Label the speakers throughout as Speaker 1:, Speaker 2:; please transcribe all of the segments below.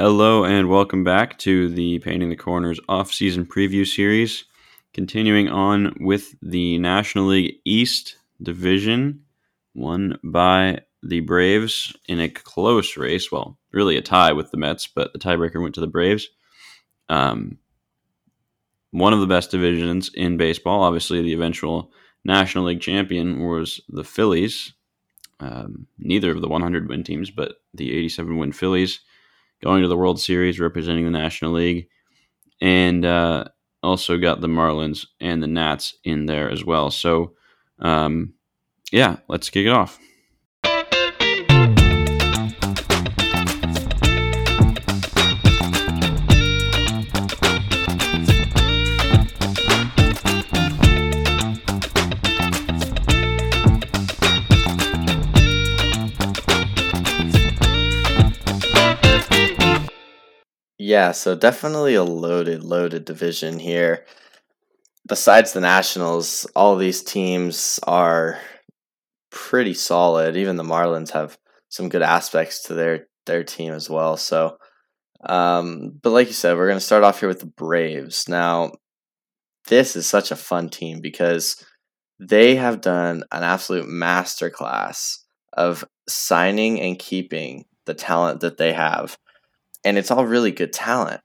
Speaker 1: Hello and welcome back to the Painting the Corners off-season preview series. Continuing on with the National League East Division, won by the Braves in a close race. Well, really a tie with the Mets, but the tiebreaker went to the Braves. Um, one of the best divisions in baseball. Obviously, the eventual National League champion was the Phillies. Um, neither of the 100 win teams, but the 87 win Phillies going to the World Series representing the National League. And uh, also got the Marlins and the Nats in there as well. So, um, yeah, let's kick it off.
Speaker 2: Yeah, so definitely a loaded, loaded division here. Besides the Nationals, all these teams are pretty solid. Even the Marlins have some good aspects to their their team as well. So, um, but like you said, we're going to start off here with the Braves. Now, this is such a fun team because they have done an absolute masterclass of signing and keeping the talent that they have and it's all really good talent.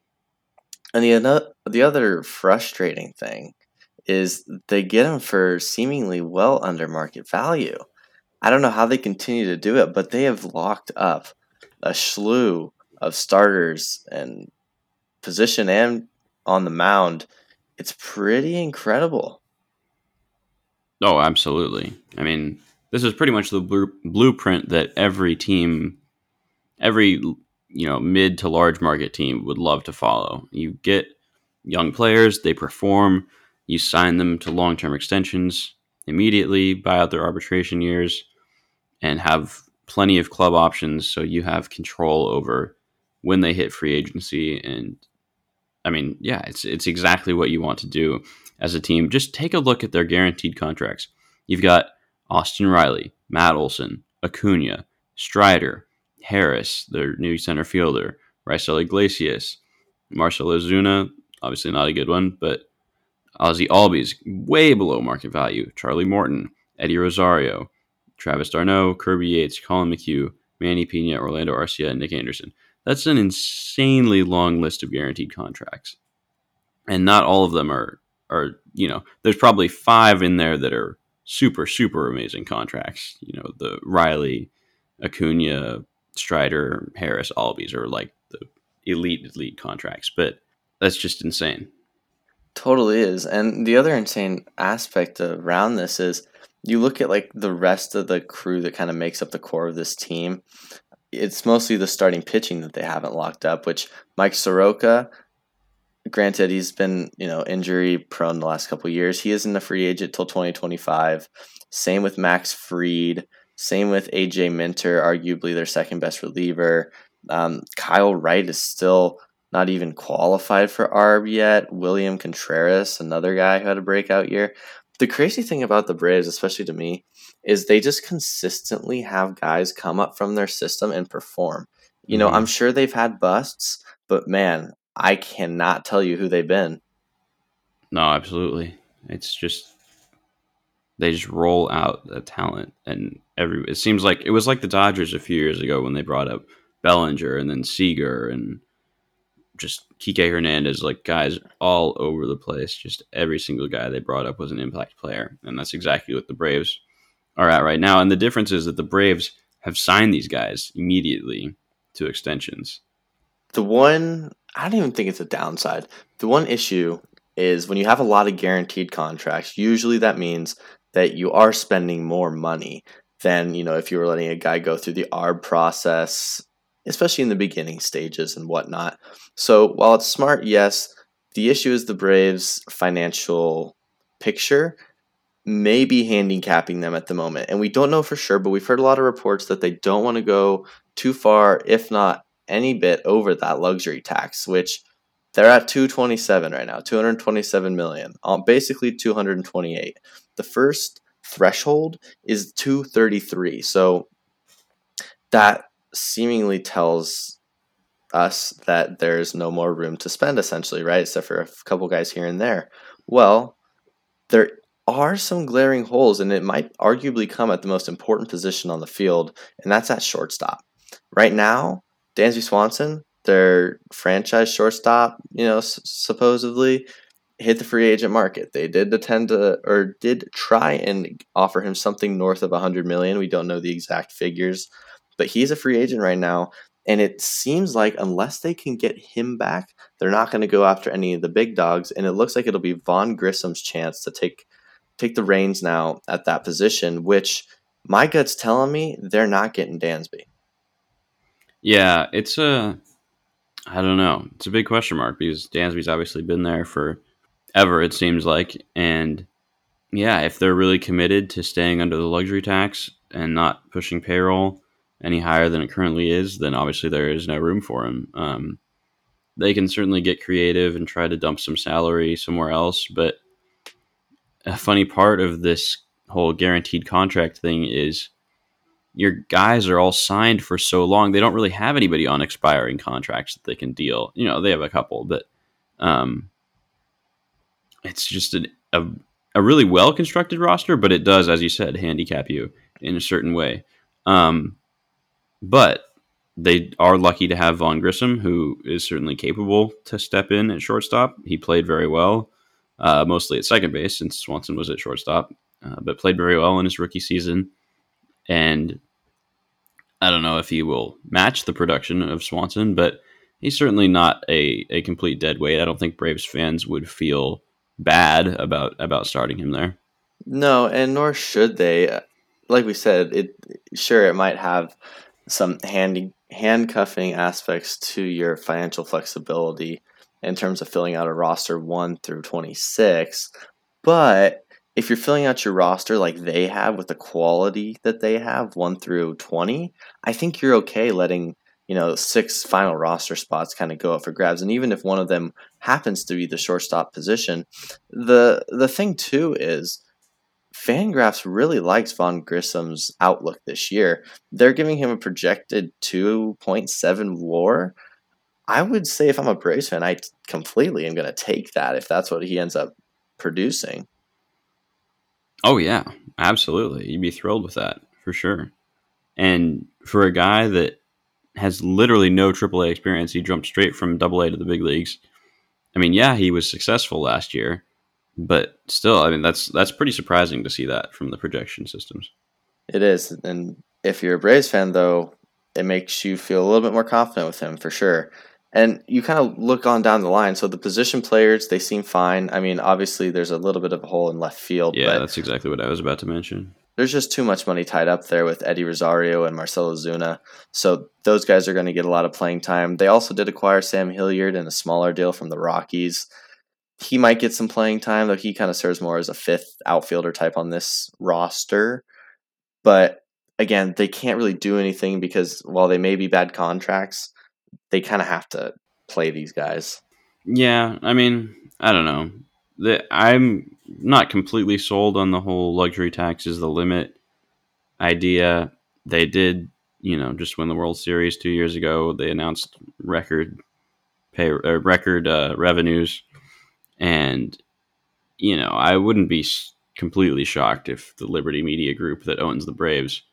Speaker 2: And the the other frustrating thing is they get them for seemingly well under market value. I don't know how they continue to do it, but they have locked up a slew of starters and position and on the mound. It's pretty incredible.
Speaker 1: Oh, absolutely. I mean, this is pretty much the blueprint that every team, every you know mid to large market team would love to follow. You get young players, they perform, you sign them to long term extensions immediately, buy out their arbitration years, and have plenty of club options so you have control over when they hit free agency and I mean, yeah, it's it's exactly what you want to do as a team. Just take a look at their guaranteed contracts. You've got Austin Riley, Matt Olson, Acuna, Strider, Harris, their new center fielder, Raisel Iglesias, Marcell Ozuna, obviously not a good one, but Ozzy Albies, way below market value. Charlie Morton, Eddie Rosario, Travis d'Arnaud, Kirby Yates, Collin McHugh, Manny Piña, Orlando Arcia, and Nick Anderson. That's an insanely long list of guaranteed contracts. And not all of them are are, you know, there's probably five in there that are super, super amazing contracts. You know, the Riley, Acuna, Strider, Harris, Albies are like the elite elite contracts, but that's just insane.
Speaker 2: Totally is. And the other insane aspect around this is you look at like the rest of the crew that kind of makes up the core of this team. It's mostly the starting pitching that they haven't locked up, which Mike Soroka, granted he's been, you know, injury prone the last couple years. He isn't a free agent till 2025. Same with Max Fried. Same with AJ Minter, arguably their second best reliever. Um, Kyle Wright is still not even qualified for ARB yet. William Contreras, another guy who had a breakout year. The crazy thing about the Braves, especially to me, is they just consistently have guys come up from their system and perform. You know, mm-hmm. I'm sure they've had busts, but man, I cannot tell you who they've been.
Speaker 1: No, absolutely. It's just they just roll out the talent and every it seems like it was like the Dodgers a few years ago when they brought up Bellinger and then Seager and just Kike Hernandez, like guys all over the place. Just every single guy they brought up was an impact player, and that's exactly what the Braves are at right now. And the difference is that the Braves have signed these guys immediately to extensions.
Speaker 2: The one I don't even think it's a downside. The one issue is when you have a lot of guaranteed contracts, usually that means that you are spending more money than, you know, if you were letting a guy go through the ARB process, especially in the beginning stages and whatnot. So while it's smart, yes, the issue is the Braves' financial picture may be handicapping them at the moment. And we don't know for sure, but we've heard a lot of reports that they don't want to go too far, if not any bit over that luxury tax, which they're at 227 right now, 227 million, um, basically 228. The first threshold is 233. So that seemingly tells us that there's no more room to spend, essentially, right? Except for a couple guys here and there. Well, there are some glaring holes, and it might arguably come at the most important position on the field, and that's at shortstop. Right now, Dansby Swanson, their franchise shortstop, you know, supposedly hit the free agent market. They did attend to or did try and offer him something north of 100 million. We don't know the exact figures, but he's a free agent right now. And it seems like unless they can get him back, they're not going to go after any of the big dogs. And it looks like it'll be Vaughn Grissom's chance to take take the reins now at that position, which my gut's telling me they're not getting Dansby.
Speaker 1: Yeah, it's a I don't know. It's a big question mark because Dansby's obviously been there for ever, it seems like. And yeah, if they're really committed to staying under the luxury tax and not pushing payroll any higher than it currently is, then obviously there is no room for him. Um, they can certainly get creative and try to dump some salary somewhere else, but a funny part of this whole guaranteed contract thing is your guys are all signed for so long they don't really have anybody on expiring contracts that they can deal you know they have a couple but um, it's just an, a, a really well constructed roster but it does as you said handicap you in a certain way um, but they are lucky to have Vaughn Grissom, who is certainly capable to step in at shortstop. He played very well, uh, mostly at second base since Swanson was at shortstop, uh, but played very well in his rookie season. And I don't know if he will match the production of Swanson, but he's certainly not a, a complete dead weight. I don't think Braves fans would feel bad about about starting him there.
Speaker 2: No, and nor should they. Like we said, it sure it might have some handy handcuffing aspects to your financial flexibility in terms of filling out a roster 1 through 26, but if you're filling out your roster like they have with the quality that they have 1 through 20, I think you're okay letting you know, six final roster spots kind of go up for grabs. And even if one of them happens to be the shortstop position, the the thing too is Fangraphs really likes Vaughn Grissom's outlook this year. They're giving him a projected 2.7 war. I would say if I'm a Braves fan, I completely am going to take that if that's what he ends up producing.
Speaker 1: Oh yeah, absolutely. You'd be thrilled with that for sure. And for a guy that has literally no AAA experience, he jumped straight from AA to the big leagues. I mean, yeah, he was successful last year, but still, I mean, that's that's pretty surprising to see that from the projection systems.
Speaker 2: It is, and if you're a Braves fan, though, it makes you feel a little bit more confident with him for sure. And you kind of look on down the line. So the position players, they seem fine. I mean, obviously, there's a little bit of a hole in left field.
Speaker 1: Yeah, that's exactly what I was about to mention.
Speaker 2: There's just too much money tied up there with Eddie Rosario and Marcell Ozuna. So those guys are going to get a lot of playing time. They also did acquire Sam Hilliard in a smaller deal from the Rockies. He might get some playing time, though he kind of serves more as a fifth outfielder type on this roster. But again, they can't really do anything because while they may be bad contracts, they kind of have to play these guys.
Speaker 1: Yeah, I mean, I don't know. The, I'm not completely sold on the whole luxury tax is the limit idea. They did, you know, just win the World Series two years ago. They announced record pay uh, record uh, revenues, and you know, I wouldn't be completely shocked if the Liberty Media Group that owns the Braves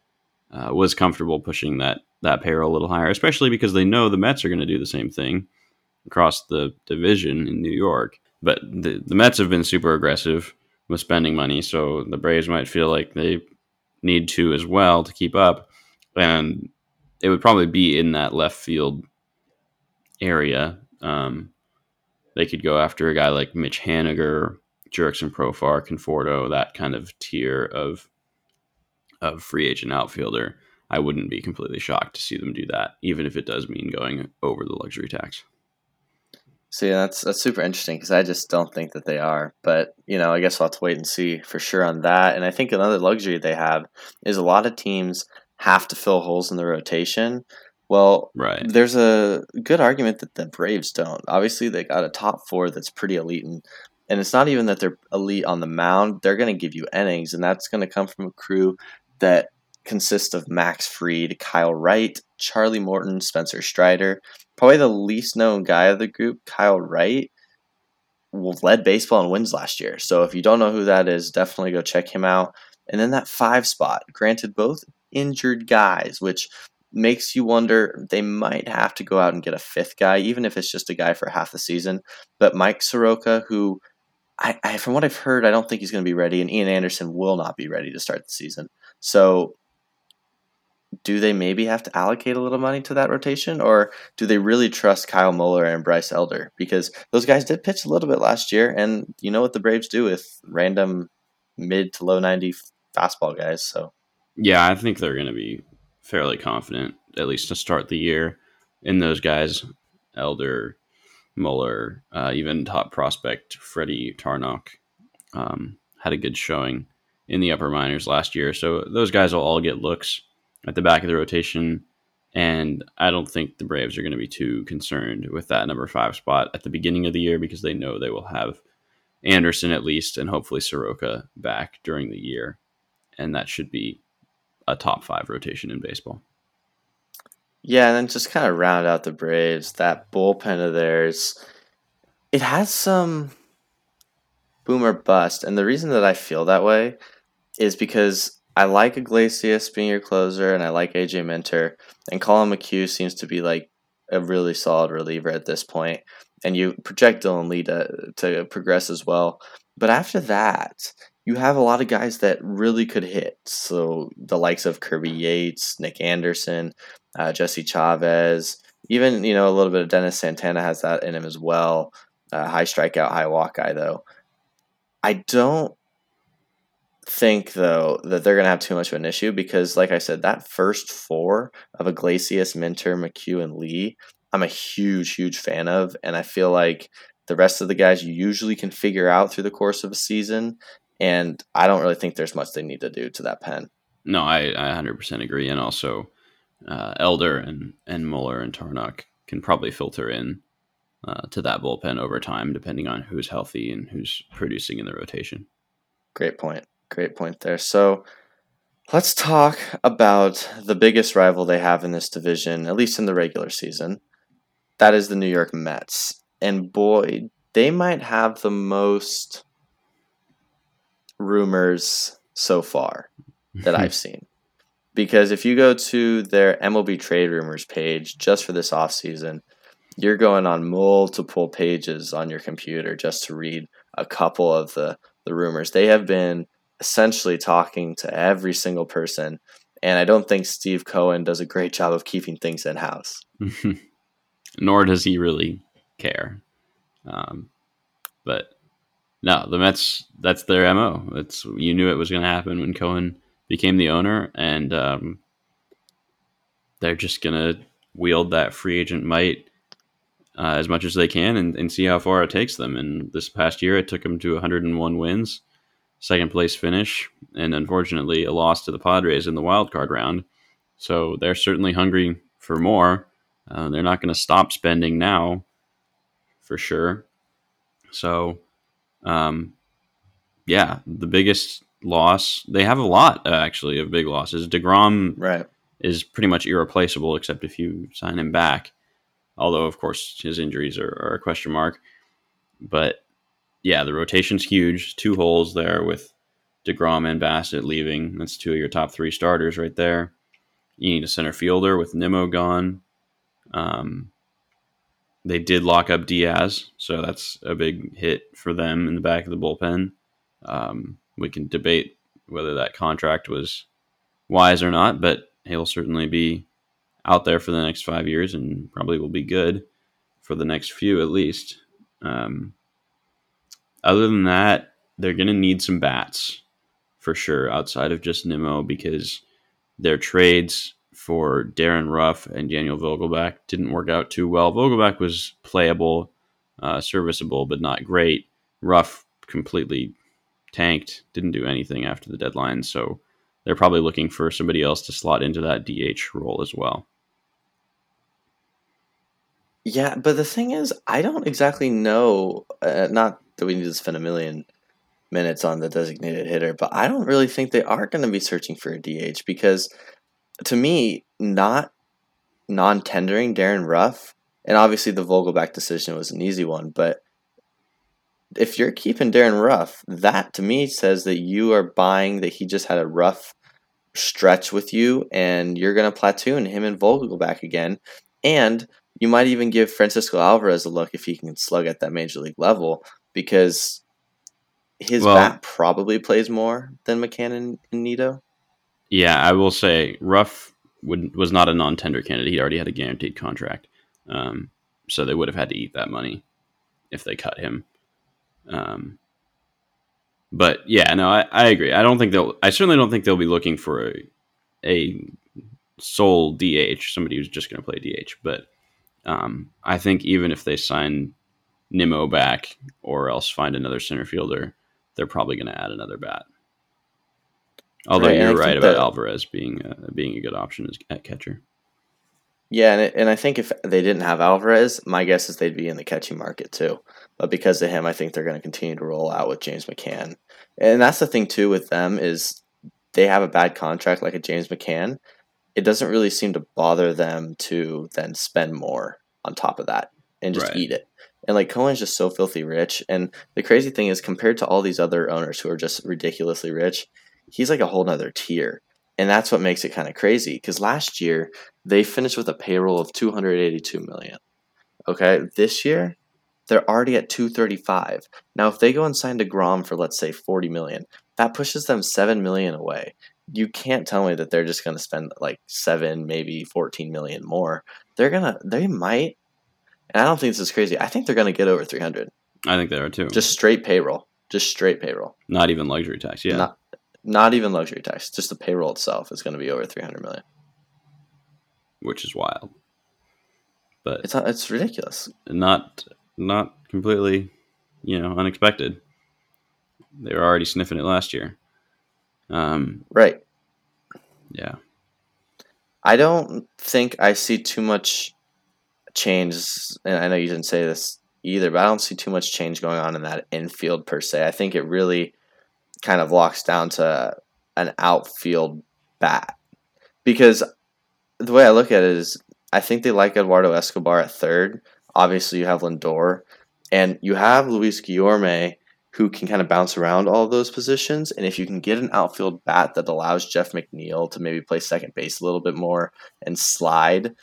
Speaker 1: uh, was comfortable pushing that that payroll a little higher, especially because they know the Mets are going to do the same thing across the division in New York. But the, the Mets have been super aggressive with spending money, so the Braves might feel like they need to as well to keep up. And it would probably be in that left field area. Um, they could go after a guy like Mitch Haniger, Jurickson Profar, Conforto, that kind of tier of of free agent outfielder. I wouldn't be completely shocked to see them do that, even if it does mean going over the luxury tax.
Speaker 2: See, that's that's super interesting because I just don't think that they are. But you know, I guess we'll have to wait and see for sure on that. And I think another luxury they have is a lot of teams have to fill holes in the rotation. Well,
Speaker 1: right.
Speaker 2: there's a good argument that the Braves don't. Obviously, they got a top four that's pretty elite, and and it's not even that they're elite on the mound. They're going to give you innings, and that's going to come from a crew that consists of Max Fried, Kyle Wright, Charlie Morton, Spencer Strider, probably the least known guy of the group, Kyle Wright, led baseball in wins last year. So if you don't know who that is, definitely go check him out. And then that five spot, granted, both injured guys, which makes you wonder they might have to go out and get a fifth guy, even if it's just a guy for half the season. But Mike Soroka, who I, I from what I've heard, I don't think he's going to be ready, and Ian Anderson will not be ready to start the season. So do they maybe have to allocate a little money to that rotation or do they really trust Kyle Muller and Bryce Elder? Because those guys did pitch a little bit last year and you know what the Braves do with random mid to low 90 fastball guys so.
Speaker 1: Yeah I think they're going to be fairly confident at least to start the year in those guys. Elder Muller uh, even top prospect Freddy Tarnok um, had a good showing in the upper minors last year so those guys will all get looks at the back of the rotation. And I don't think the Braves are going to be too concerned with that number five spot at the beginning of the year because they know they will have Anderson at least and hopefully Soroka back during the year. And that should be a top five rotation in baseball.
Speaker 2: Yeah, and then just kind of round out the Braves, that bullpen of theirs, it has some boomer bust. And the reason that I feel that way is because I like Iglesias being your closer, and I like AJ Minter, and Collin McHugh seems to be like a really solid reliever at this point. and you project Dylan Lee to, to progress as well. But after that, you have a lot of guys that really could hit. So the likes of Kirby Yates, Nick Anderson, uh, Jesse Chavez, even you know a little bit of Dennis Santana has that in him as well. Uh, high strikeout, high walk guy though. I don't think though that they're going to have too much of an issue because like I said that first four of Iglesias, Minter, McHugh and Lee, I'm a huge huge fan of and I feel like the rest of the guys you usually can figure out through the course of a season and I don't really think there's much they need to do to that pen.
Speaker 1: No, I, I 100% agree and also uh, Elder and and Muller and Tarnok can probably filter in uh, to that bullpen over time depending on who's healthy and who's producing in the rotation.
Speaker 2: Great point. Great point there. So let's talk about the biggest rival they have in this division, at least in the regular season. That is the New York Mets. And boy, they might have the most rumors so far that I've seen. Because if you go to their MLB trade rumors page just for this offseason, you're going on multiple pages on your computer just to read a couple of the, the rumors. They have been essentially talking to every single person. And I don't think Steve Cohen does a great job of keeping things in house.
Speaker 1: Nor does he really care. Um, but no, the Mets, that's their MO. It's, you knew it was going to happen when Cohen became the owner, and um, they're just going to wield that free agent might uh, as much as they can and, and see how far it takes them. And this past year, it took them to 101 wins second place finish, and unfortunately a loss to the Padres in the wild card round. So they're certainly hungry for more. Uh, they're not going to stop spending now, for sure. So, um, yeah, the biggest loss they have a lot uh, actually of big losses. Degrom
Speaker 2: right
Speaker 1: is pretty much irreplaceable except if you sign him back. Although of course his injuries are, are a question mark. But yeah, the rotation's huge. Two holes there with DeGrom and Bassitt leaving. That's two of your top three starters right there. You need a center fielder with Nimmo gone. Um, they did lock up Diaz, so that's a big hit for them in the back of the bullpen. Um, we can debate whether that contract was wise or not, but he'll certainly be out there for the next five years and probably will be good for the next few at least. Um, other than that, they're going to need some bats for sure outside of just Nimmo because their trades for Darin Ruf and Daniel Vogelbach didn't work out too well. Vogelbach was playable, uh, serviceable, but not great. Ruf completely tanked, didn't do anything after the deadline. So they're probably looking for somebody else to slot into that DH role as well.
Speaker 2: Yeah, but the thing is, I don't exactly know. Uh, not that we need to spend a million minutes on the designated hitter, but I don't really think they are going to be searching for a DH because to me, not non tendering Darin Ruf, And obviously, the Vogelbach decision was an easy one, but if you're keeping Darin Ruf, that to me says that you are buying that he just had a rough stretch with you and you're going to platoon him and Vogelbach again. And you might even give Francisco Alvarez a look if he can slug at that major league level because his well, bat probably plays more than McCann and, Nido.
Speaker 1: Yeah, I will say Ruf would, was not a non-tender candidate. He already had a guaranteed contract, um, so they would have had to eat that money if they cut him. Um, but yeah, no, I, I agree. I don't think they'll. I certainly don't think they'll be looking for a, a sole DH, somebody who's just going to play DH. But um, I think even if they sign Nimmo back or else find another center fielder, they're probably going to add another bat. Although right, you're right about that, Alvarez being uh, being a good option as at catcher.
Speaker 2: Yeah, and, it, and I think if they didn't have Alvarez, my guess is they'd be in the catching market too. But because of him, I think they're going to continue to roll out with James McCann. And that's the thing too with them is they have a bad contract like a James McCann. It doesn't really seem to bother them to then spend more on top of that and just right. eat it. And like Cohen's just so filthy rich. And the crazy thing is, compared to all these other owners who are just ridiculously rich, he's like a whole nother tier. And that's what makes it kind of crazy. Because last year they finished with a payroll of 282 million. Okay, this year they're already at 235. Now, if they go and sign Degrom for let's say 40 million, that pushes them 7 million away. You can't tell me that they're just going to spend like 7, maybe 14 million more. They're going to they might and I don't think this is crazy. I think they're going to get over 300.
Speaker 1: I think they are too.
Speaker 2: Just straight payroll. Just straight payroll.
Speaker 1: Not even luxury tax. Yeah.
Speaker 2: Not, not even luxury tax. Just the payroll itself is going to be over 300 million.
Speaker 1: Which is wild. But
Speaker 2: it's it's ridiculous.
Speaker 1: Not not completely, you know, unexpected. They were already sniffing it last year. Um,
Speaker 2: right.
Speaker 1: Yeah.
Speaker 2: I don't think I see too much change. And I know you didn't say this either, but I don't see too much change going on in that infield per se. I think it really kind of locks down to an outfield bat because the way I look at it is I think they like Eduardo Escobar at third. Obviously, you have Lindor, and you have Luis Guillorme, who can kind of bounce around all those positions. And if you can get an outfield bat that allows Jeff McNeil to maybe play second base a little bit more and slide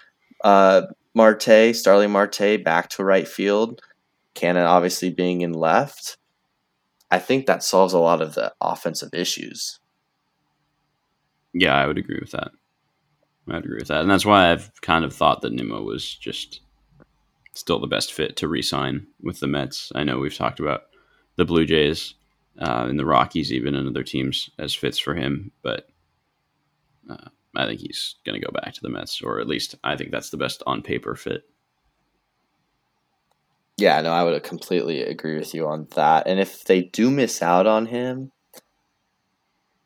Speaker 2: uh, Marte, Starling Marte, back to right field, Canha obviously being in left, I think that solves a lot of the offensive issues.
Speaker 1: Yeah, I would agree with that. I'd agree with that, and that's why I've kind of thought that Nimmo was just still the best fit to re-sign with the Mets. I know we've talked about the Blue Jays uh, and the Rockies, even and other teams as fits for him, but uh, I think he's going to go back to the Mets, or at least I think that's the best on paper fit.
Speaker 2: Yeah, no, I would completely agree with you on that. And if they do miss out on him,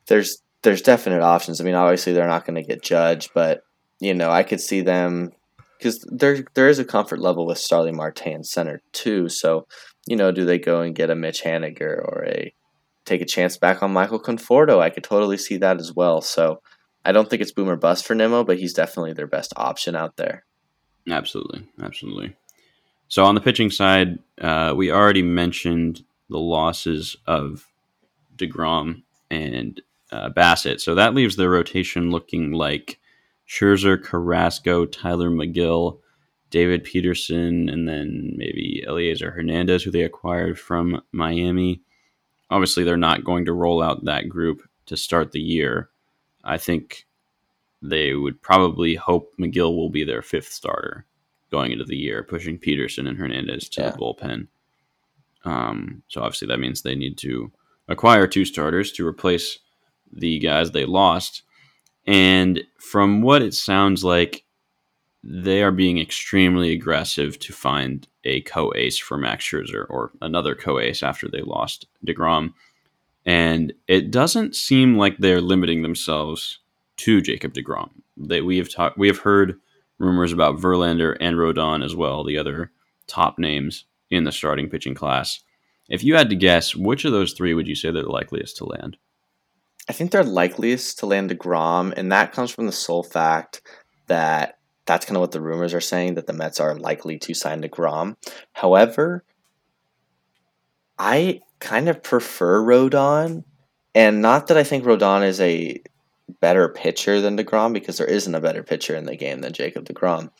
Speaker 2: there's there's definite options. I mean, obviously they're not going to get judged, but you know, I could see them because there there is a comfort level with Starling Marte in center too. So, you know, do they go and get a Mitch Haniger or a take a chance back on Michael Conforto? I could totally see that as well. So, I don't think it's boomer bust for Nimmo, but he's definitely their best option out there.
Speaker 1: Absolutely, absolutely. So on the pitching side, uh, we already mentioned the losses of Degrom and uh, Bassitt, so that leaves the rotation looking like Scherzer, Carrasco, Tylor Megill, David Peterson, and then maybe Elieser Hernandez, who they acquired from Miami. Obviously, they're not going to roll out that group to start the year. I think they would probably hope Megill will be their fifth starter going into the year, pushing Peterson and Hernandez to yeah. the bullpen. Um, so obviously that means they need to acquire two starters to replace the guys they lost. And from what it sounds like, they are being extremely aggressive to find a co-ace for Max Scherzer or another co-ace after they lost DeGrom and it doesn't seem like they're limiting themselves to Jacob Degrom. They we have talked we have heard rumors about Verlander and Rodon as well, the other top names in the starting pitching class. If you had to guess, which of those three would you say they're the likeliest to land?
Speaker 2: I think they're likeliest to land Degrom, and that comes from the sole fact that that's kind of what the rumors are saying that the Mets are likely to sign DeGrom. However, I kind of prefer Rodon, and not that I think Rodon is a better pitcher than DeGrom because there isn't a better pitcher in the game than Jacob DeGrom.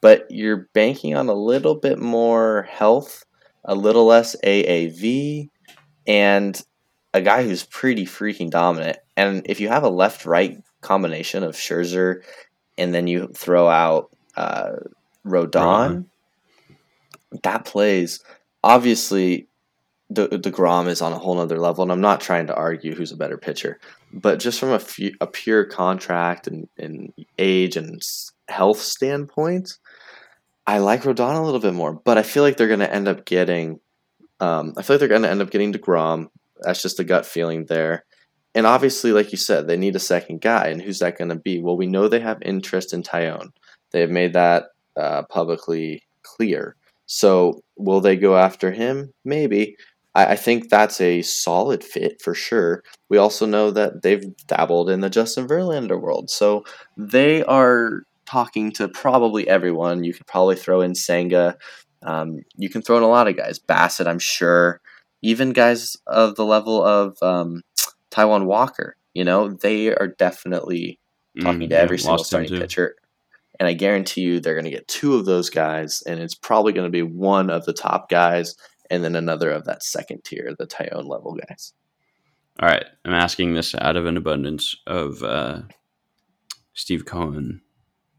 Speaker 2: But you're banking on a little bit more health, a little less AAV, and a guy who's pretty freaking dominant. And if you have a left right combination of Scherzer and then you throw out uh, Rodon, that plays. Obviously, the Degrom is on a whole other level, and I'm not trying to argue who's a better pitcher, but just from a, few, a pure contract and, and age and health standpoint, I like Rodon a little bit more. But I feel like they're going to end up getting, um, I feel like they're going to end up getting Degrom. That's just a gut feeling there. And obviously, like you said, they need a second guy, and who's that going to be? Well, we know they have interest in Taillon. They have made that uh, publicly clear. So, will they go after him? Maybe. I, I think that's a solid fit for sure. We also know that they've dabbled in the Justin Verlander world, so they are talking to probably everyone. You could probably throw in Senga. Um, you can throw in a lot of guys. Bassitt, I'm sure. Even guys of the level of um, Taijuan Walker. You know, they are definitely talking mm, to every yeah, single starting pitcher. And I guarantee you they're going to get two of those guys, and it's probably going to be one of the top guys and then another of that second tier, the Taillon level guys.
Speaker 1: All right. I'm asking this out of an abundance of uh, Steve Cohen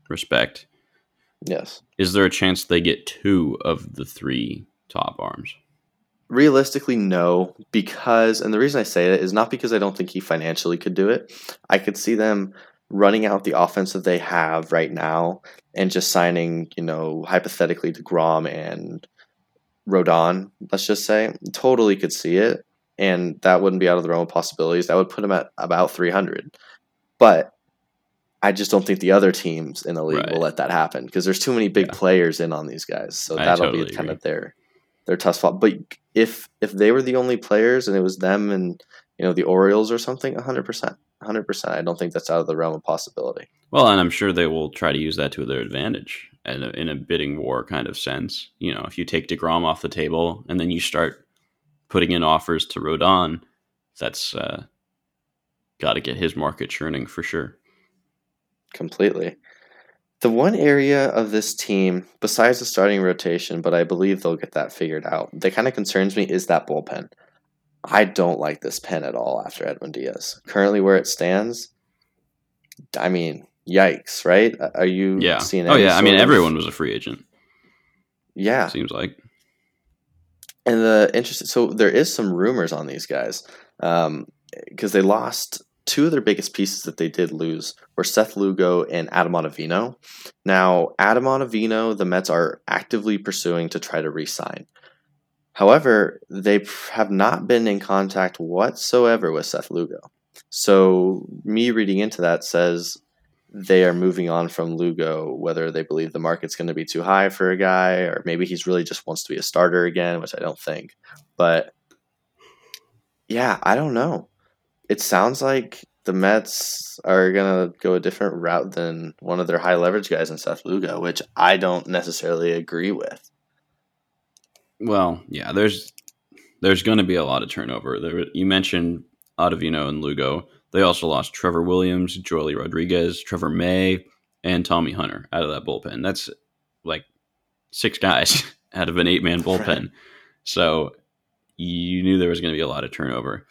Speaker 1: respect.
Speaker 2: Yes.
Speaker 1: Is there a chance they get two of the three top arms?
Speaker 2: Realistically, no, because, and the reason I say that is not because I don't think he financially could do it. I could see them running out the offense that they have right now and just signing, you know, hypothetically DeGrom and Rodon, let's just say, totally could see it. And that wouldn't be out of the realm of possibilities. That would put him at about 300. But I just don't think the other teams in the league right. will let that happen because there's too many big yeah. players in on these guys. So I that'll totally be kind agree. of their their tough spot. But if if they were the only players and it was them and you know the Orioles or something, 100 percent, 100 percent. I don't think that's out of the realm of possibility.
Speaker 1: Well, and I'm sure they will try to use that to their advantage in a, in a bidding war kind of sense. You know, if you take Degrom off the table and then you start putting in offers to Rodon, that's uh, got to get his market churning for sure.
Speaker 2: Completely. The one area of this team, besides the starting rotation, but I believe they'll get that figured out, that kind of concerns me is that bullpen. I don't like this pen at all after Edwin Diaz. Currently, where it stands, I mean, yikes, right? Are you
Speaker 1: yeah. seeing Oh, yeah. I mean, of... everyone was a free agent.
Speaker 2: Yeah.
Speaker 1: Seems like.
Speaker 2: And the interesting, so there is some rumors on these guys because um, they lost two of their biggest pieces that they did lose were Seth Lugo and Adam Ottavino. Now, Adam Ottavino, the Mets are actively pursuing to try to re-sign. However, they have not been in contact whatsoever with Seth Lugo. So, me reading into that says they are moving on from Lugo, whether they believe the market's going to be too high for a guy, or maybe he's really just wants to be a starter again, which I don't think. But yeah, I don't know. It sounds like the Mets are going to go a different route than one of their high leverage guys in Seth Lugo, which I don't necessarily agree with.
Speaker 1: Well, yeah, there's there's going to be a lot of turnover. There, you mentioned Ottavino and Lugo. They also lost Trevor Williams, Joely Rodriguez, Trevor May, and Tommy Hunter out of that bullpen. That's like six guys out of an eight man bullpen. Right. So you knew there was going to be a lot of turnover.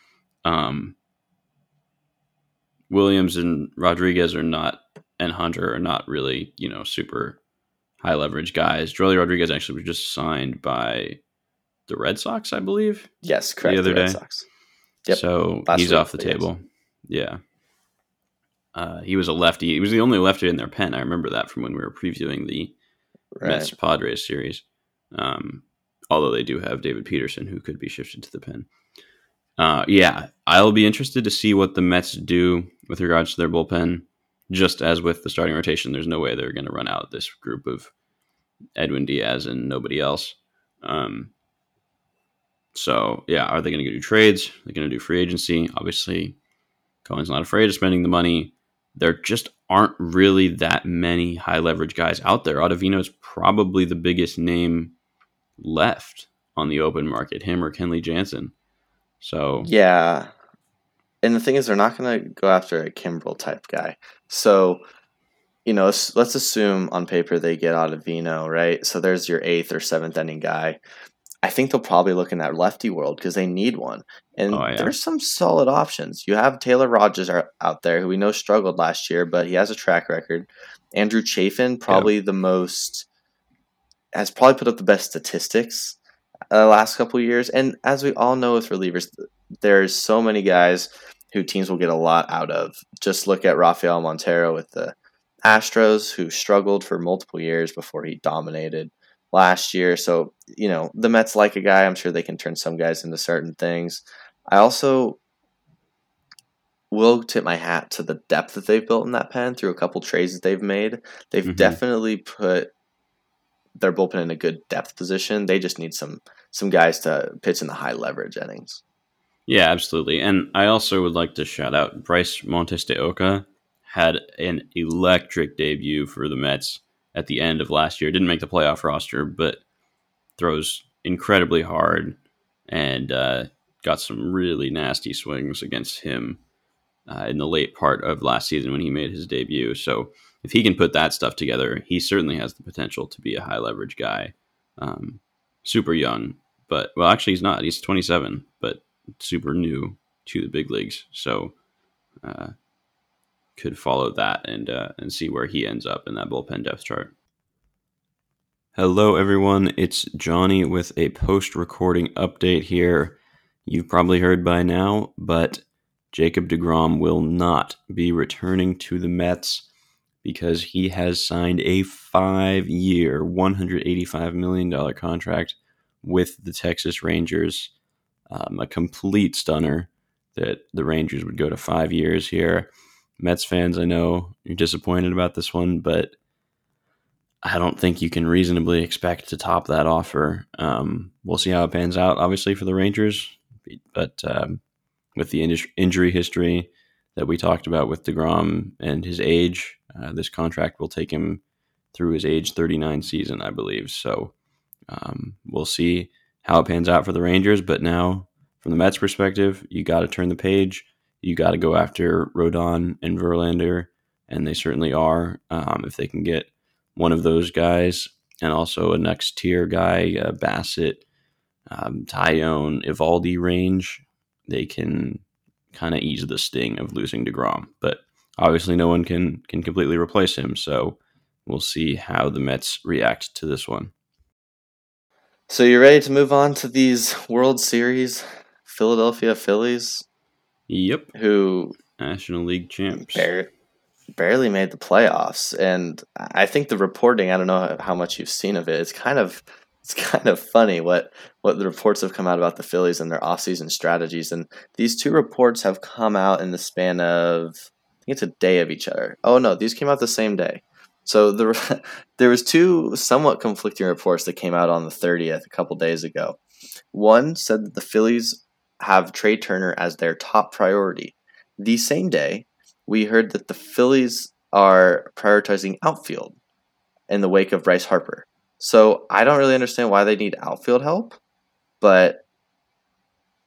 Speaker 1: Um, Williams and Rodriguez are not, and Hunter are not really, you know, super high leverage guys. Joely Rodriguez actually was just signed by the Red Sox, I believe.
Speaker 2: Yes, correct.
Speaker 1: The other the day. Sox. Yep. So Last he's off the table. Yeah. Uh, he was a lefty. He was the only lefty in their pen. I remember that from when we were previewing the right. Mets Padres series. Um, although they do have David Peterson, who could be shifted to the pen. Uh, yeah, I'll be interested to see what the Mets do with regards to their bullpen. Just as with the starting rotation, there's no way they're going to run out this group of Edwin Diaz and nobody else. Um, so yeah, are they going to do trades? They're going to do free agency. Obviously, Cohen's not afraid of spending the money. there just aren't really that many high leverage guys out there. Ottavino is probably the biggest name left on the open market, him or Kenley Jansen. So
Speaker 2: yeah, and the thing is, they're not going to go after a Kimbrel type guy. So you know, let's, let's assume on paper they get Ottavino, right? So there's your eighth or seventh inning guy. I think they'll probably look in that lefty world because they need one. And oh, yeah. there's some solid options. You have Taylor Rogers out there, who we know struggled last year, but he has a track record. Andrew Chafin, probably the most, has probably put up the best statistics the uh, last couple years. And as we all know with relievers, there's so many guys who teams will get a lot out of. Just look at Rafael Montero with the Astros, who struggled for multiple years before he dominated last year. So, you know, the Mets like a guy. I'm sure they can turn some guys into certain things. I also will tip my hat to the depth that they've built in that pen through a couple trades that they've made. They've mm-hmm. definitely put their bullpen in a good depth position. They just need some some guys to pitch in the high leverage innings.
Speaker 1: Yeah, absolutely. And I also would like to shout out Bryce Montes de Oca had an electric debut for the Mets at the end of last year. Didn't make the playoff roster, but throws incredibly hard and uh, got some really nasty swings against him uh, in the late part of last season when he made his debut. So if he can put that stuff together, he certainly has the potential to be a high leverage guy. Um, super young, but well, actually, he's not. He's 27, but super new to the big leagues. So uh, could follow that and uh, and see where he ends up in that bullpen depth chart. Hello, everyone. It's Johnny with a post recording update here. You've probably heard by now, but Jacob DeGrom will not be returning to the Mets because he has signed a five year, $185 million contract with the Texas Rangers. Um, a complete stunner that the Rangers would go to five years here. Mets fans, I know you're disappointed about this one, but I don't think you can reasonably expect to top that offer. Um, we'll see how it pans out, obviously, for the Rangers. But um, with the in- injury history that we talked about with DeGrom and his age, uh, this contract will take him through his age 39 season, I believe. So um, we'll see how it pans out for the Rangers. But now, from the Mets' perspective, you got to turn the page you got to go after Rodon and Verlander, and they certainly are. Um, if they can get one of those guys and also a next tier guy, uh, Bassitt, um, Taillon, Eovaldi range, they can kind of ease the sting of losing Degrom. But obviously, no one can can completely replace him. So we'll see how the Mets react to this one.
Speaker 2: So you're ready to move on to these World Series Philadelphia Phillies?
Speaker 1: Yep.
Speaker 2: Who
Speaker 1: National League champs.
Speaker 2: Bar- barely made the playoffs, and I think the reporting. I don't know how much you've seen of it. It's kind of it's kind of funny what what the reports have come out about the Phillies and their offseason strategies. And these two reports have come out in the span of I think it's a day of each other. Oh no, these came out the same day. So the, there was two somewhat conflicting reports that came out on the 30th a couple days ago. One said that the Phillies have Trea Turner as their top priority. The same day, we heard that the Phillies are prioritizing outfield in the wake of Bryce Harper. So I don't really understand why they need outfield help, but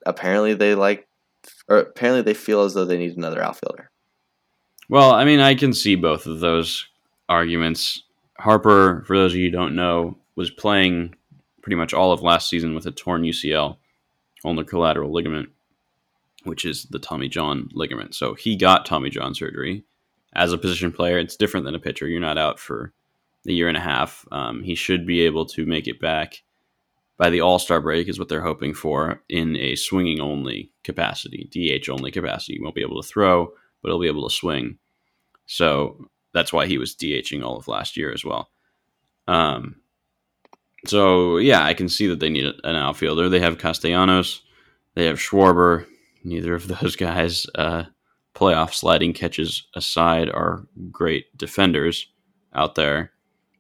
Speaker 2: apparently they like, or apparently they feel as though they need another outfielder.
Speaker 1: Well, I mean, I can see both of those arguments. Harper, for those of you who don't know, was playing pretty much all of last season with a torn UCL ulnar collateral ligament, which is the Tommy John ligament. So he got Tommy John surgery. As a position player, it's different than a pitcher. You're not out for a year and a half. Um, he should be able to make it back by the All Star break, is what they're hoping for, in a swinging only capacity, DH only capacity. He won't be able to throw, but he'll be able to swing. So that's why he was DHing all of last year as well. Um, so yeah, I can see that they need an outfielder. They have Castellanos, they have Schwarber. Neither of those guys, uh, playoff sliding catches aside, are great defenders out there.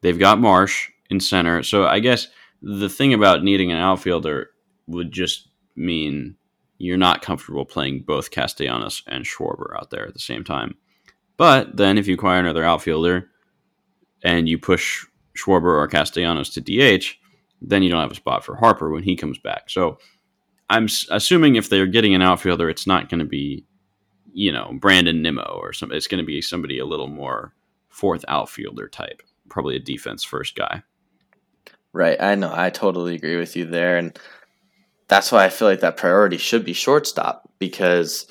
Speaker 1: They've got Marsh in center. So I guess the thing about needing an outfielder would just mean you're not comfortable playing both Castellanos and Schwarber out there at the same time. But then if you acquire another outfielder and you push Schwarber or Castellanos to DH, then you don't have a spot for Harper when he comes back. So I'm assuming if they're getting an outfielder, it's not going to be, you know, Brandon Nimmo or something. It's going to be somebody a little more fourth outfielder type, probably a defense first guy.
Speaker 2: Right. I know. I totally agree with you there. And that's why I feel like that priority should be shortstop because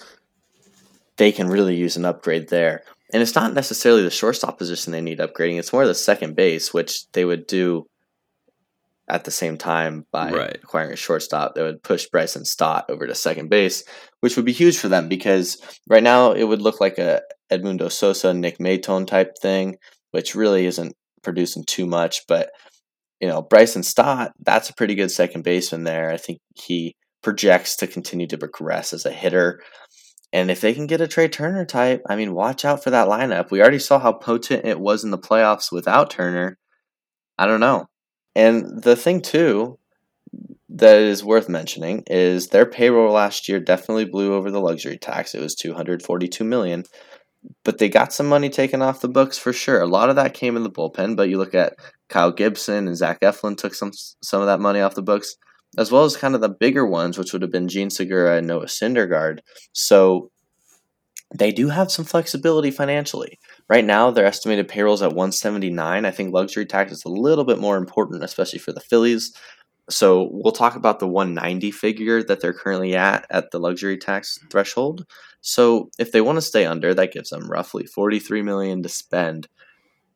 Speaker 2: they can really use an upgrade there. And it's not necessarily the shortstop position they need upgrading, it's more the second base, which they would do at the same time by right. acquiring a shortstop that would push Bryson Stott over to second base, which would be huge for them because right now it would look like a Edmundo Sosa, Nick Maton type thing, which really isn't producing too much. But you know, Bryson Stott, that's a pretty good second baseman there. I think he projects to continue to progress as a hitter. And if they can get a Trea Turner type, I mean, watch out for that lineup. We already saw how potent it was in the playoffs without Turner. I don't know. And the thing too that is worth mentioning is their payroll last year definitely blew over the luxury tax. It was 242 million, but they got some money taken off the books for sure. A lot of that came in the bullpen, but you look at Kyle Gibson and Zach Eflin took some some of that money off the books, as well as kind of the bigger ones, which would have been Jean Segura and Noah Syndergaard. So they do have some flexibility financially. Right now, their estimated payrolls at 179. I think luxury tax is a little bit more important, especially for the Phillies. So we'll talk about the 190 figure that they're currently at at the luxury tax threshold. So if they want to stay under, that gives them roughly 43 million to spend.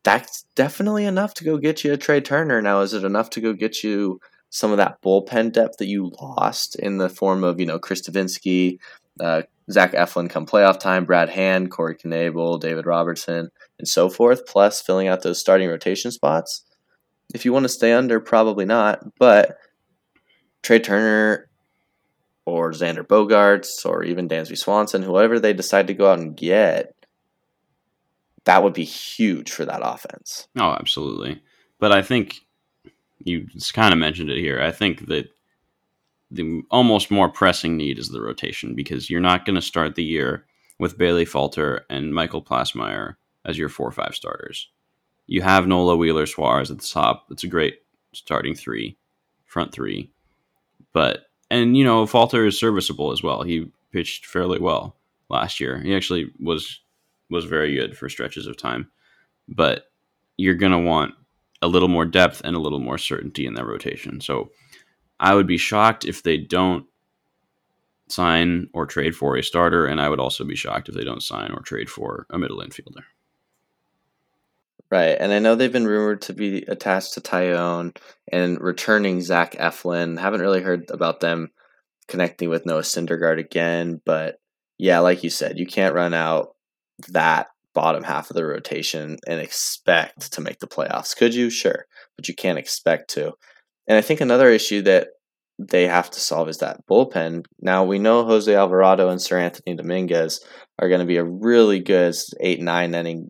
Speaker 2: That's definitely enough to go get you a Trea Turner. Now, is it enough to go get you some of that bullpen depth that you lost in the form of you know Chris Devenski, uh, Zach Eflin come playoff time, Brad Hand, Corey Knebel, David Robertson, and so forth, plus filling out those starting rotation spots. If you want to stay under, probably not, but Trea Turner or Xander Bogaerts or even Dansby Swanson, whoever they decide to go out and get, that would be huge for that offense.
Speaker 1: Oh, absolutely. But I think you just kind of mentioned it here. I think that the almost more pressing need is the rotation because you're not going to start the year with Bailey Falter and Michael Plassmeyer as your four or five starters. You have Nola Wheeler Suarez at the top. It's a great starting three, front three. But and you know, Falter is serviceable as well. He pitched fairly well last year. He actually was was very good for stretches of time. But you're gonna want a little more depth and a little more certainty in that rotation. So I would be shocked if they don't sign or trade for a starter, and I would also be shocked if they don't sign or trade for a middle infielder.
Speaker 2: Right, and I know they've been rumored to be attached to Taillon and returning Zach Eflin. Haven't really heard about them connecting with Noah Syndergaard again, but yeah, like you said, you can't run out that bottom half of the rotation and expect to make the playoffs. Could you? Sure, but you can't expect to. And I think another issue that they have to solve is that bullpen. Now we know Jose Alvarado and Seranthony Dominguez are going to be a really good eight nine inning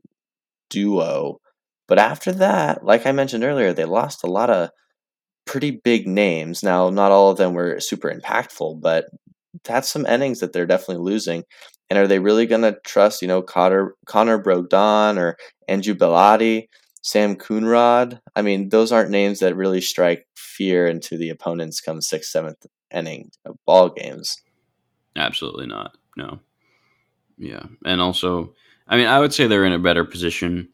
Speaker 2: duo, but after that, like I mentioned earlier, they lost a lot of pretty big names. Now not all of them were super impactful, but that's some innings that they're definitely losing. And are they really going to trust, you know, Connor, Connor Brogdon or Andrew Bellatti? Sam Coonrod. I mean, those aren't names that really strike fear into the opponents come sixth, seventh inning of ball games.
Speaker 1: Absolutely not. No. Yeah, and also, I mean, I would say they're in a better position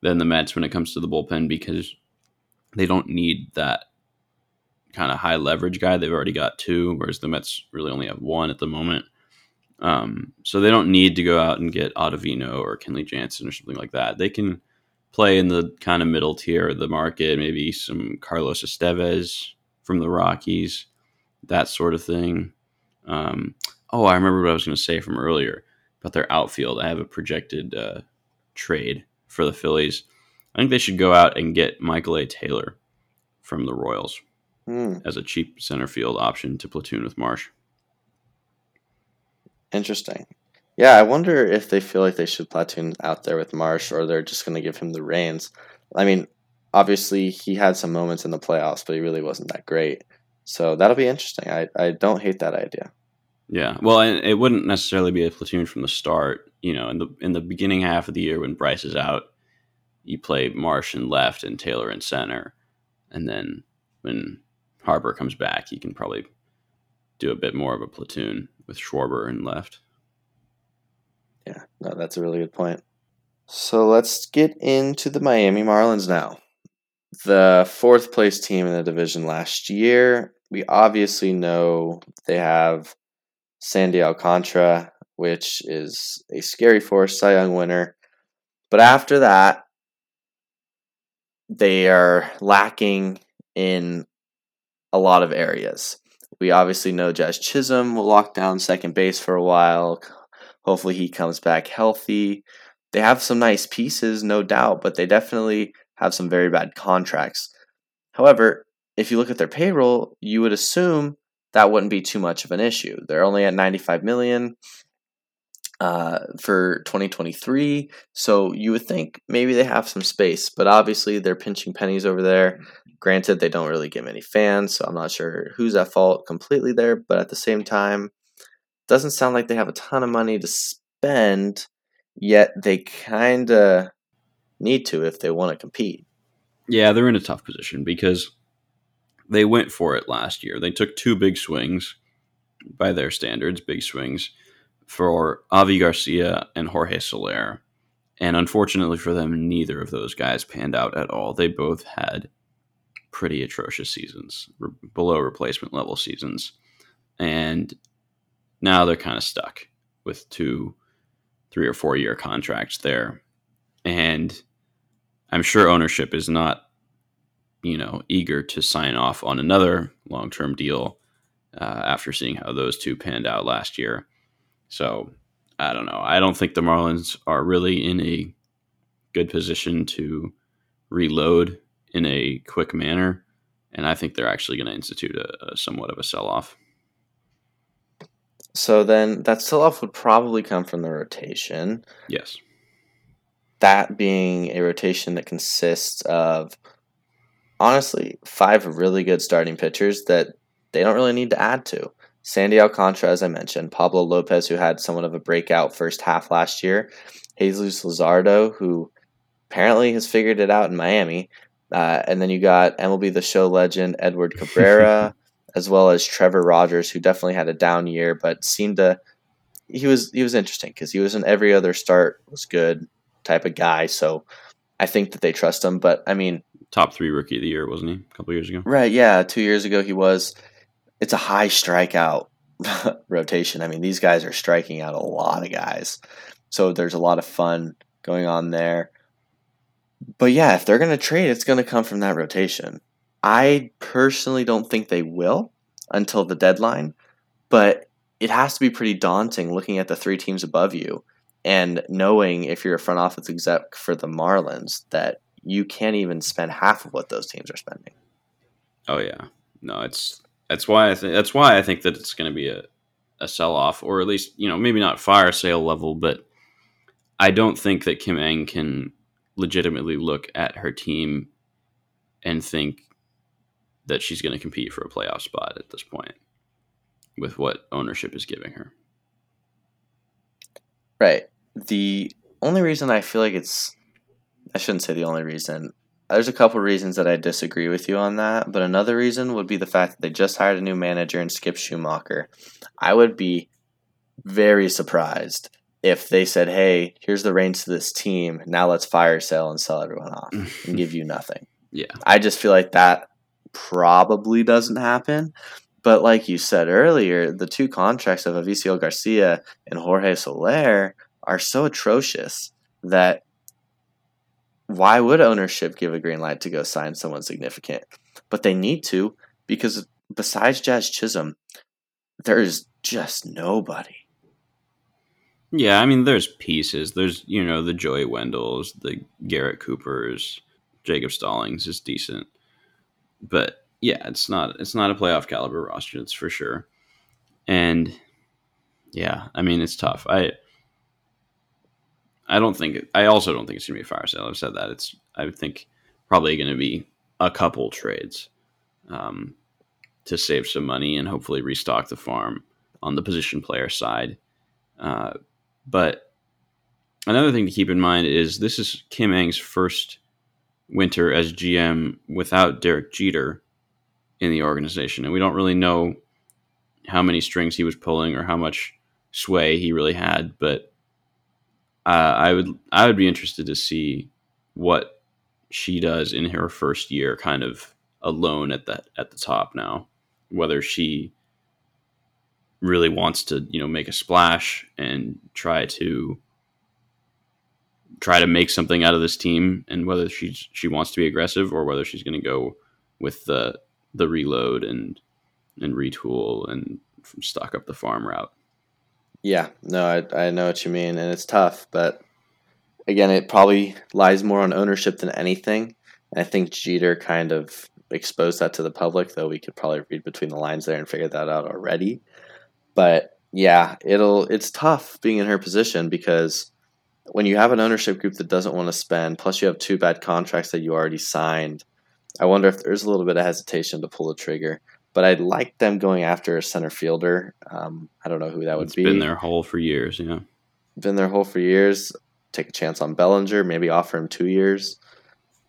Speaker 1: than the Mets when it comes to the bullpen because they don't need that kind of high leverage guy. They've already got two, whereas the Mets really only have one at the moment. Um, so they don't need to go out and get Ottavino or Kenley Jansen or something like that. They can play in the kind of middle tier of the market, maybe some Carlos Estevez from the Rockies, that sort of thing. Um, oh, I remember what I was going to say from earlier about their outfield. I have a projected uh, trade for the Phillies. I think they should go out and get Michael A. Taylor from the Royals mm. as a cheap center field option to platoon with Marsh.
Speaker 2: Interesting. Yeah, I wonder if they feel like they should platoon out there with Marsh or they're just going to give him the reins. I mean, obviously he had some moments in the playoffs, but he really wasn't that great. So that'll be interesting. I, I don't hate that idea.
Speaker 1: Yeah, well, it wouldn't necessarily be a platoon from the start. You know, in the in the beginning half of the year when Bryce is out, you play Marsh in left and Taylor in center, and then when Harper comes back, you can probably do a bit more of a platoon with Schwarber and left.
Speaker 2: Yeah, no, that's a really good point. So let's get into the Miami Marlins now. The fourth place team in the division last year. We obviously know they have Sandy Alcantara, which is a scary force Cy Young winner. But after that, they are lacking in a lot of areas. We obviously know Jazz Chisholm will lock down second base for a while. Hopefully, he comes back healthy. They have some nice pieces, no doubt, but they definitely have some very bad contracts. However, if you look at their payroll, you would assume that wouldn't be too much of an issue. They're only at 95 million uh, for 2023, so you would think maybe they have some space, but obviously they're pinching pennies over there. Granted, they don't really get many fans, so I'm not sure who's at fault completely there, but at the same time, doesn't sound like they have a ton of money to spend, yet they kind of need to if they want to compete.
Speaker 1: Yeah, they're in a tough position because they went for it last year. They took two big swings by their standards, big swings for Avi Garcia and Jorge Soler. And unfortunately for them, neither of those guys panned out at all. They both had pretty atrocious seasons, re- below replacement level seasons. And now they're kind of stuck with two, three or four year contracts there. And I'm sure ownership is not you know, eager to sign off on another long term deal uh, after seeing how those two panned out last year. So I don't know. I don't think the Marlins are really in a good position to reload in a quick manner. And I think they're actually going to institute a, a somewhat of a sell off.
Speaker 2: So then that sell off would probably come from the rotation.
Speaker 1: Yes.
Speaker 2: That being a rotation that consists of honestly five really good starting pitchers that they don't really need to add to. Sandy Alcantara, as I mentioned, Pablo Lopez, who had somewhat of a breakout first half last year, Jesus Luzardo, who apparently has figured it out in Miami, uh, and then you got MLB The Show legend Edward Cabrera, as well as Trevor Rogers, who definitely had a down year, but seemed to he was he was interesting because he was in every other start was good type of guy. So I think that they trust him. But I mean,
Speaker 1: top three rookie of the year, wasn't he? A couple years ago.
Speaker 2: Right. Yeah. Two years ago, he was. It's a high strikeout rotation. I mean, these guys are striking out a lot of guys. So there's a lot of fun going on there. But yeah, if they're going to trade, it's going to come from that rotation. I personally don't think they will until the deadline, but it has to be pretty daunting looking at the three teams above you and knowing if you're a front office exec for the Marlins that you can't even spend half of what those teams are spending.
Speaker 1: Oh yeah, no, it's that's why I think that's why I think that it's going to be a a sell off, or at least you know maybe not fire sale level, but I don't think that Kim Ng can legitimately look at her team and think that she's going to compete for a playoff spot at this point with what ownership is giving her.
Speaker 2: Right. The only reason I feel like it's I shouldn't say the only reason. There's a couple reasons that I disagree with you on that, but another reason would be the fact that they just hired a new manager in Skip Schumaker. I would be very surprised if they said, "Hey, here's the reins to this team. Now let's fire sale and sell everyone off and give you nothing."
Speaker 1: Yeah.
Speaker 2: I just feel like that probably doesn't happen. But like you said earlier, the two contracts of Avisail Garcia and Jorge Soler are so atrocious that why would ownership give a green light to go sign someone significant? But they need to because besides Jazz Chisholm, there is just nobody.
Speaker 1: Yeah, I mean, there's pieces. There's you know the Joey Wendles, the Garrett Coopers, Jacob Stallings is decent, but yeah, it's not it's not a playoff caliber roster. It's for sure, and yeah, I mean it's tough. I I don't think. I also don't think it's to be a fire sale. I've said that. It's. I think probably to be a couple trades um, to save some money and hopefully restock the farm on the position player side. Uh, but another thing to keep in mind is this is Kim Ng's first winter as GM without Derek Jeter in the organization, and we don't really know how many strings he was pulling or how much sway he really had. But uh, I would I would be interested to see what she does in her first year, kind of alone at the at the top now, whether she really wants to you know make a splash and try to try to make something out of this team and whether she's she wants to be aggressive or whether she's going to go with the the reload and and retool and stock up the farm route.
Speaker 2: Yeah, no, I, I know what you mean, and it's tough, but again, it probably lies more on ownership than anything. And I think Jeter kind of exposed that to the public, though we could probably read between the lines there and figure that out already. But yeah, it'll it's tough being in her position because when you have an ownership group that doesn't want to spend, plus you have two bad contracts that you already signed, I wonder if there's a little bit of hesitation to pull the trigger. But I'd like them going after a center fielder. Um, I don't know who that would
Speaker 1: it's
Speaker 2: be.
Speaker 1: Been their hole for years, yeah.
Speaker 2: Been their hole for years. Take a chance on Bellinger. Maybe offer him two years.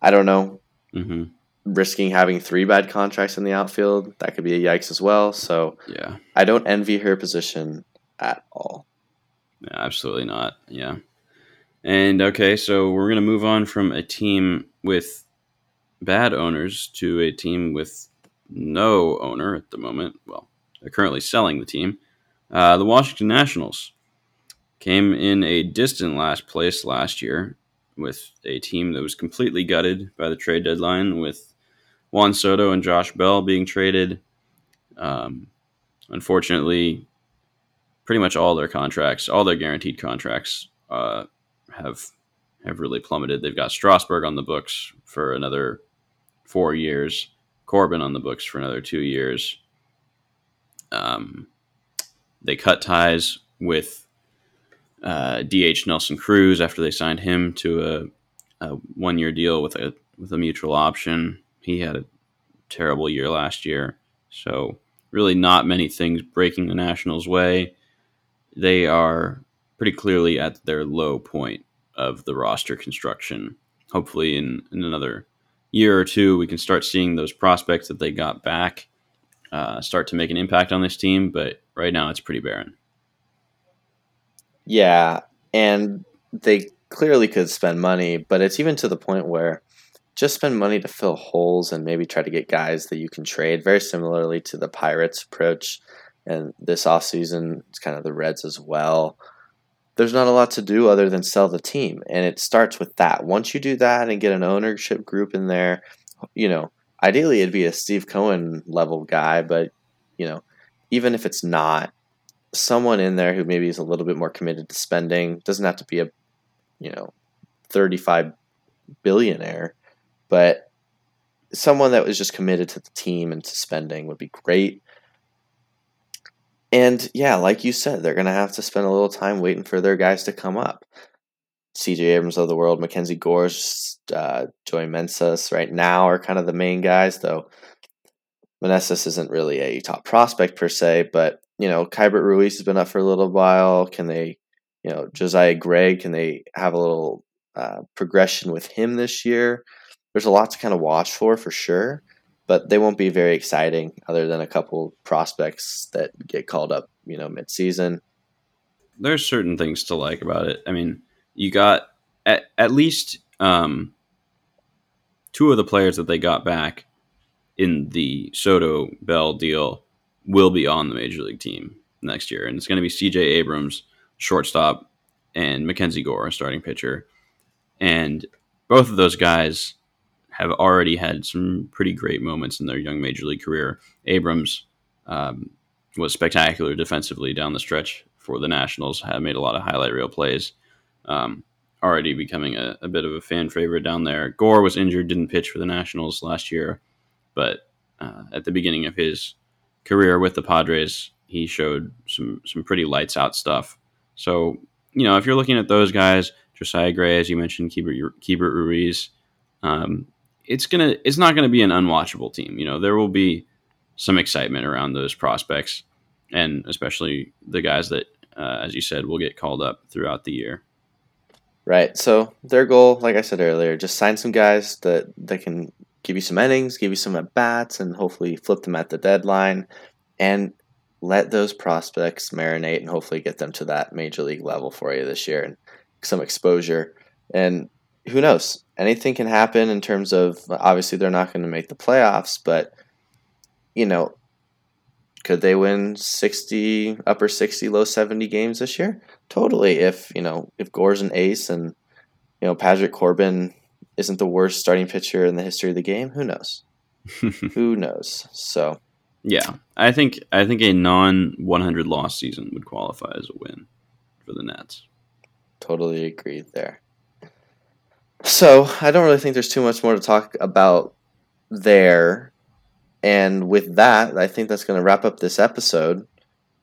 Speaker 2: I don't know.
Speaker 1: Mm-hmm.
Speaker 2: Risking having three bad contracts in the outfield that could be a yikes as well. So
Speaker 1: yeah,
Speaker 2: I don't envy her position at all.
Speaker 1: Yeah, absolutely not. Yeah. And okay, so we're going to move on from a team with bad owners to a team with no owner at the moment. Well, they're currently selling the team. Uh, the Washington Nationals came in a distant last place last year with a team that was completely gutted by the trade deadline, with Juan Soto and Josh Bell being traded. Um, unfortunately, pretty much all their contracts, all their guaranteed contracts, uh, have have really plummeted. They've got Strasburg on the books for another four years, Corbin on the books for another two years. Um, they cut ties with uh, DH Nelson Cruz after they signed him to a, a one year deal with a with a mutual option. He had a terrible year last year, so really not many things breaking the Nationals' way. They are pretty clearly at their low point of the roster construction. Hopefully, in, in another year or two, we can start seeing those prospects that they got back uh, start to make an impact on this team. But right now, it's pretty barren.
Speaker 2: Yeah, and they clearly could spend money, but it's even to the point where just spend money to fill holes and maybe try to get guys that you can trade. Very similarly to the Pirates approach, and this offseason, it's kind of the Reds as well there's not a lot to do other than sell the team. And it starts with that. Once you do that and get an ownership group in there, you know, ideally it'd be a Steve Cohen level guy, but, you know, even if it's not, someone in there who maybe is a little bit more committed to spending doesn't have to be a, you know, 35 billionaire, but someone that was just committed to the team and to spending would be great. And yeah, like you said, they're going to have to spend a little time waiting for their guys to come up. CJ Abrams of the world, Mackenzie Gores, uh, Joey Meneses right now are kind of the main guys, though Meneses isn't really a top prospect per se, but, you know, Keibert Ruiz has been up for a little while. Can they, you know, Josiah Gray, can they have a little uh, progression with him this year? There's a lot to kind of watch for, for sure but they won't be very exciting other than a couple prospects that get called up, you know, mid-season.
Speaker 1: There's certain things to like about it. I mean, you got at, at least um, two of the players that they got back in the Soto Bell deal will be on the major league team next year, and it's going to be C.J. Abrams, shortstop, and Mackenzie Gore, starting pitcher, and both of those guys have already had some pretty great moments in their young major league career. Abrams um, was spectacular defensively down the stretch for the Nationals, had made a lot of highlight reel plays. Um, already becoming a, a, bit of a fan favorite down there. Gore was injured, didn't pitch for the Nationals last year, but uh, at the beginning of his career with the Padres, he showed some some pretty lights out stuff. So you know, if you're looking at those guys, Josiah Gray, as you mentioned, Keibert, Keibert Ruiz, um, it's gonna it's not gonna be an unwatchable team. You know, there will be some excitement around those prospects. and especially the guys that, uh, as you said, will get called up throughout the year.
Speaker 2: Right. So their goal, like I said earlier, just sign some guys that that can give you some innings, give you some at bats, and hopefully flip them at the deadline, and let those prospects marinate and hopefully get them to that major league level for you this year and some exposure. And who knows? Anything can happen in terms of obviously they're not going to make the playoffs, but you know, could they win 60 upper 60 low 70 games this year? Totally if you know if gore's an ace and you know patrick corbin isn't the worst starting pitcher in the history of the game who knows? Who knows? So
Speaker 1: yeah i think i think a non 100 loss season would qualify as a win for the nets.
Speaker 2: Totally agree there so i don't really think there's too much more to talk about there and with that, I think that's going to wrap up this episode.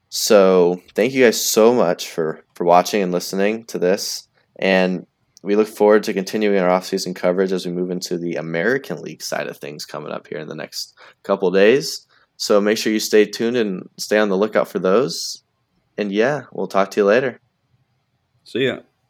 Speaker 2: So thank you guys so much for, for watching and listening to this. And we look forward to continuing our offseason coverage as we move into the American League side of things coming up here in the next couple days. So make sure you stay tuned and stay on the lookout for those. And yeah, we'll talk to you later.
Speaker 1: See ya.